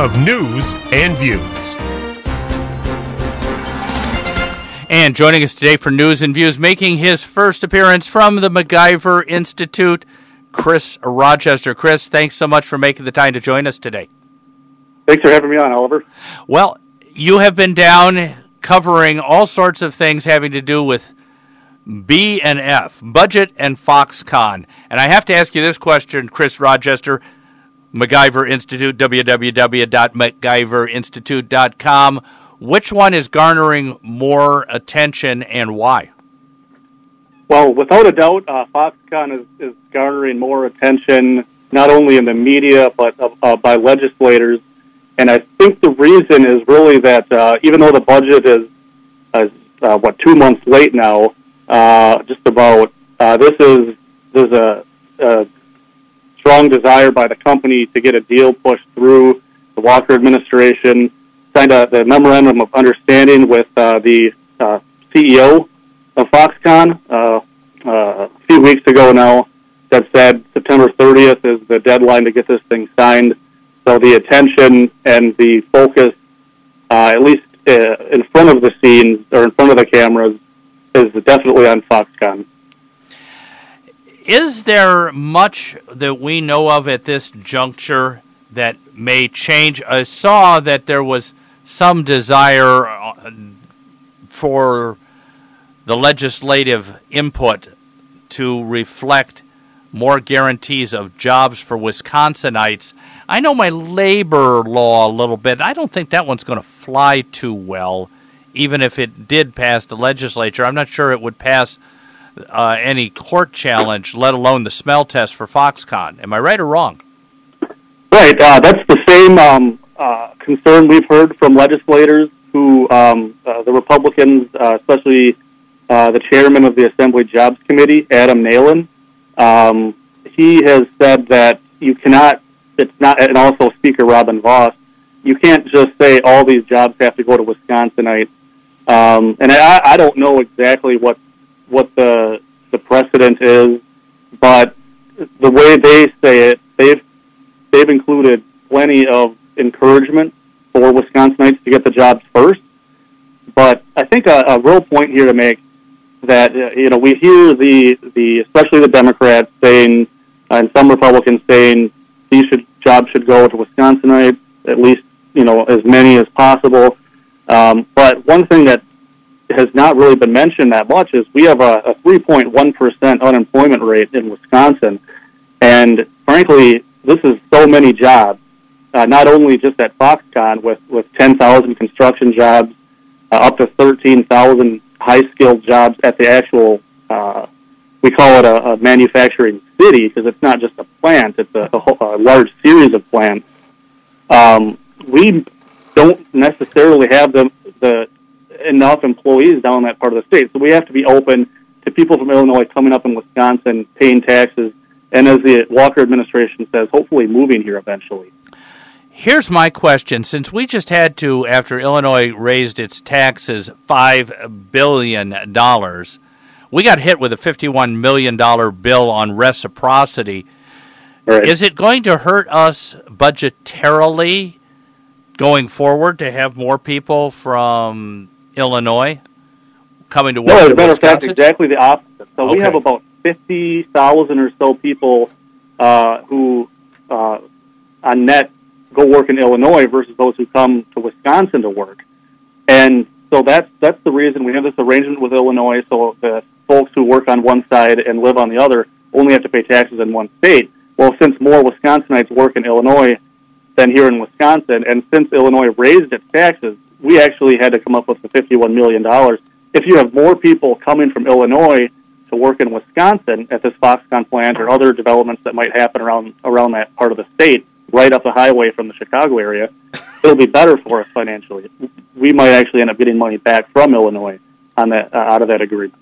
of news and views. And joining us today for news and views, making his first appearance from the MacIver Institute, Chris Rochester. Chris, thanks so much for making the time to join us today. Thanks for having me on, Oliver. Well, you have been down covering all sorts of things having to do with B and F, budget and Foxconn. And I have to ask you this question, Chris Rochester, MacIver Institute, www.maciverinstitute.com. Which one is garnering more attention and why? Well, without a doubt, uh, Foxconn is, is, garnering more attention not only in the media but uh, uh, by legislators. And I think the reason is really that uh, even though the budget is, is uh, what two months late now, uh, just about this is there's a, a strong desire by the company to get a deal pushed through. The Walker administration signed a, the memorandum of understanding with uh, the uh, CEO of Foxconn uh, uh, a few weeks ago now that said September 30th is the deadline to get this thing signed. So the attention and the focus, uh, at least uh, in front of the scenes or in front of the cameras, is definitely on Foxconn. Is there much that we know of at this juncture that may change? I saw that there was some desire uh, for the legislative input to reflect more guarantees of jobs for Wisconsinites. I know my labor law a little bit. I don't think that one's going to fly too well, even if it did pass the legislature. I'm not sure it would pass uh, any court challenge, let alone the smell test for Foxconn. Am I right or wrong? Right. Uh, that's the same um, uh, concern we've heard from legislators who, um, uh, the Republicans, uh, especially uh, the chairman of the Assembly Jobs Committee, Adam Neylon, um, he has said that you cannot, it's not, and also Speaker Robin Vos, you can't just say all these jobs have to go to Wisconsinites. Um, and I, I don't know exactly what what the the precedent is, but the way they say it, they've they've included plenty of encouragement for Wisconsinites to get the jobs first. But I think a, a real point here to make that uh, you know we hear the the especially the Democrats saying uh, and some Republicans saying these should jobs should go to Wisconsinites at least you know as many as possible. Um, but one thing that has not really been mentioned that much is we have a, a 3.1% unemployment rate in Wisconsin. And frankly, this is so many jobs, uh, not only just at Foxconn with, with 10,000 construction jobs, uh, up to 13,000 high skilled jobs at the actual, uh, we call it a, a manufacturing city because it's not just a plant, it's a, a, whole, a large series of plants. Um, we don't necessarily have the, the enough employees down in that part of the state. So we have to be open to people from Illinois coming up in Wisconsin, paying taxes, and as the Walker administration says, hopefully moving here eventually. Here's my question. Since we just had to, after Illinois raised its taxes $5 billion, we got hit with a $51 million bill on reciprocity. Right. Is it going to hurt us budgetarily going forward to have more people from Illinois coming to work? No, as a matter of fact, exactly the opposite. So okay. we have about 50,000 or so people uh, who, uh, on net, go work in Illinois versus those who come to Wisconsin to work. And so that's that's the reason we have this arrangement with Illinois. So the folks who work on one side and live on the other only have to pay taxes in one state. Well, since more Wisconsinites work in Illinois than here in Wisconsin, and since Illinois raised its taxes, we actually had to come up with the $51 million. If you have more people coming from Illinois to work in Wisconsin at this Foxconn plant or other developments that might happen around around that part of the state, right up the highway from the Chicago area, it'll be better for us financially. We might actually end up getting money back from Illinois on that uh, out of that agreement.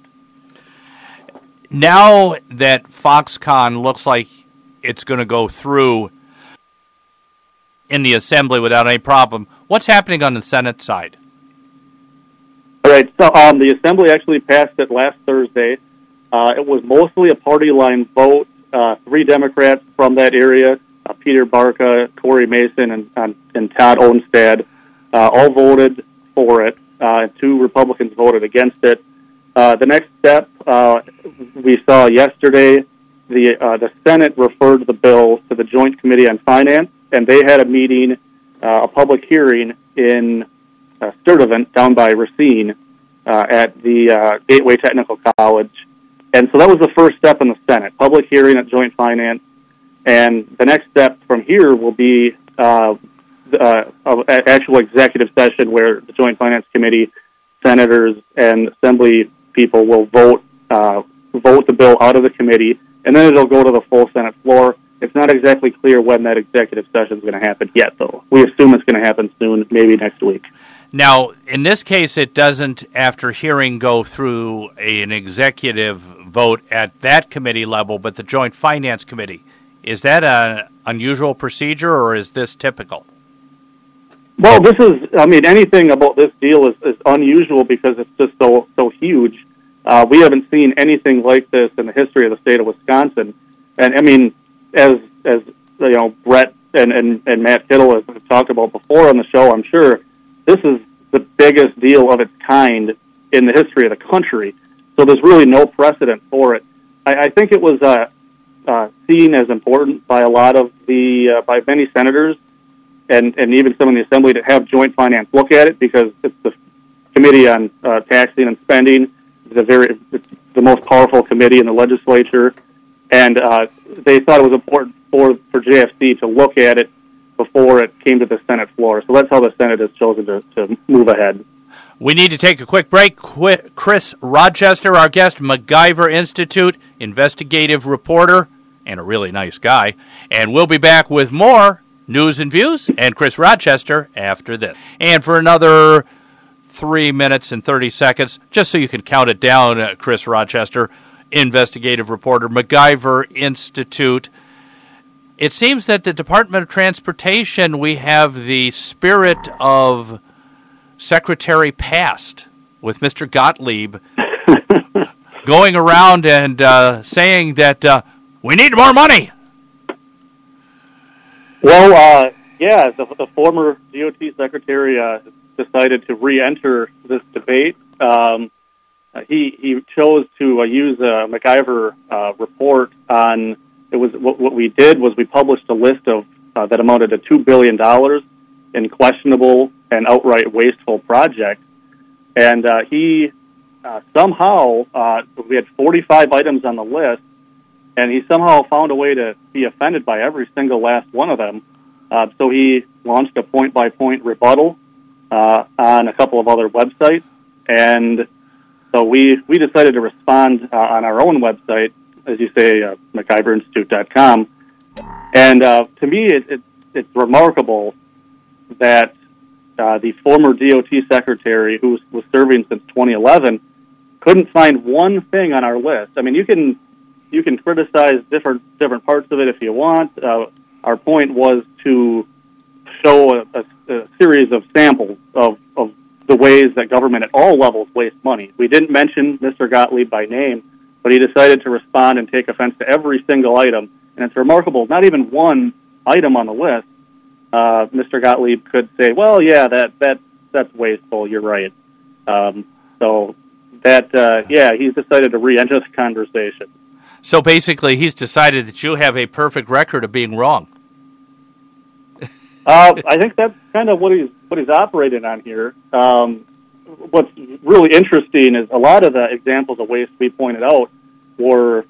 Now that Foxconn looks like it's going to go through in the assembly without any problem, What's happening on the Senate side? All right. So um, the Assembly actually passed it last Thursday. Uh, it was mostly a party line vote. Uh, three Democrats from that area, uh, Peter Barca, Cory Mason, and, and Tod Ohnstad uh, all voted for it. Uh, two Republicans voted against it. Uh, the next step we saw yesterday, the the Senate referred the bill to the Joint Committee on Finance, and they had a meeting, uh, a public hearing in uh, Sturtevant down by Racine uh, at the uh, Gateway Technical College. And so that was the first step in the Senate, public hearing at Joint Finance. And the next step from here will be uh, uh, an actual executive session where the Joint Finance Committee, senators, and Assembly people will vote vote the bill out of the committee, and then it'll go to the full Senate floor. It's not exactly clear when that executive session is going to happen yet, though. We assume it's going to happen soon, maybe next week. Now, in this case, it doesn't, after hearing, go through a, an executive vote at that committee level, but the Joint Finance Committee. Is that an unusual procedure, or is this typical? Well, this is, I mean, anything about this deal is, is unusual because it's just so, so huge. Uh, we haven't seen anything like this in the history of the state of Wisconsin. And I mean, as, as, you know, Brett and, and, and Matt Kittle have talked about before on the show, I'm sure this is the biggest deal of its kind in the history of the country. So there's really no precedent for it. I, I think it was uh, uh, seen as important by a lot of the uh, by many senators and and even some in the assembly to have joint finance look at it because it's the committee on uh, taxing and spending. A very the most powerful committee in the legislature, and uh, they thought it was important for for JFC to look at it before it came to the Senate floor. So that's how the Senate has chosen to, to move ahead. We need to take a quick break. Chris Rochester, our guest, MacIver Institute investigative reporter, and a really nice guy. And we'll be back with more news and views and Chris Rochester after this. And for another three minutes and 30 seconds, just so you can count it down, uh, Chris Rochester, investigative reporter, MacIver Institute it seems that the Department of Transportation, we have the spirit of Secretary Past with Mr. Gottlieb going around and uh, saying that uh, we need more money. Well, uh, yeah, the, the, former DOT secretary uh, decided to re-enter this debate. Um, he he chose to uh, use a uh, report on it was what, what we did was we published a list of uh, that amounted to two billion dollars in questionable and outright wasteful projects, and uh, he uh, somehow uh, we had 45 items on the list, and he somehow found a way to be offended by every single last one of them. Uh, so he launched a point-by-point rebuttal uh, on a couple of other websites, and so we we decided to respond on our own website as you say, uh, MacIverInstitute.com. And uh, to me, it, it, it's remarkable that uh, the former DOT secretary, who was, was serving since 2011, couldn't find one thing on our list. I mean, you can you can criticize different different parts of it if you want. Uh, our point was to show a, a, a series of samples of, of the ways that government at all levels wastes money. We didn't mention Mr. Gottlieb by name, but he decided to respond and take offense to every single item. And it's remarkable, not even one item on the list, uh, Mr. Gottlieb could say, well, yeah, that, that, that's wasteful, you're right. Um, so that, uh, yeah, he's decided to re-enter the conversation. So basically, he's decided that you have a perfect record of being wrong. Uh, I think that's kind of what he's what he's operating on here. Um, what's really interesting is a lot of the examples of waste we pointed out were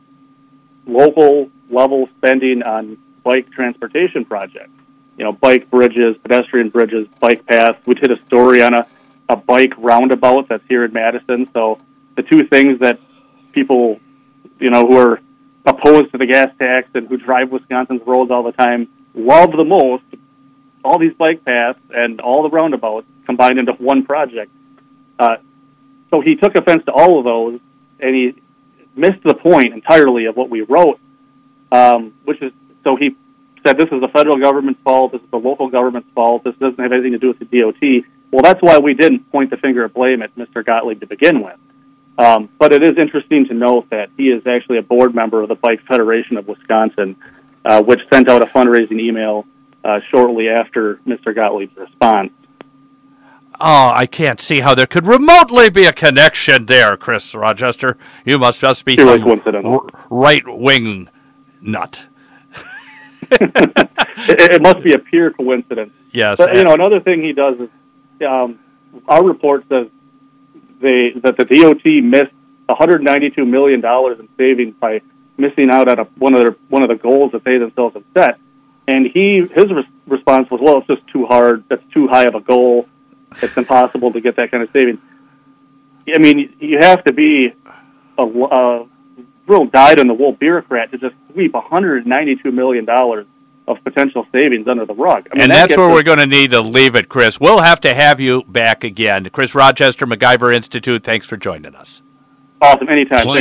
local level spending on bike transportation projects. You know, bike bridges, pedestrian bridges, bike paths. We did a story on a, a bike roundabout that's here in Madison. So the two things that people, you know, who are opposed to the gas tax and who drive Wisconsin's roads all the time love the most, all these bike paths and all the roundabouts combined into one project. Uh, so he took offense to all of those, and he missed the point entirely of what we wrote, um, which is so he said this is the federal government's fault, this is the local government's fault, this doesn't have anything to do with the DOT. Well, that's why we didn't point the finger of blame at Mr. Gottlieb to begin with. Um, but it is interesting to note that he is actually a board member of the Bike Federation of Wisconsin, uh, which sent out a fundraising email uh, shortly after Mr. Gottlieb's response. Oh, I can't see how there could remotely be a connection there, Chris Rochester. You must must be some r- right wing nut. It, it must be a pure coincidence. Yes, But you know, another thing he does is um, our report says they that the DOT missed 192 million dollars in savings by missing out on a, one of their one of the goals that they themselves have set. And he his res- response was, "Well, it's just too hard. That's too high of a goal. It's impossible to get that kind of savings." I mean, you have to be a, a real dyed in the wool bureaucrat to just sweep 192 million dollars of potential savings under the rug. I mean, and that that's where us- we're going to need to leave it, Chris. We'll have to have you back again. Chris Rochester, MacIver Institute, thanks for joining us. awesome anytime. Play-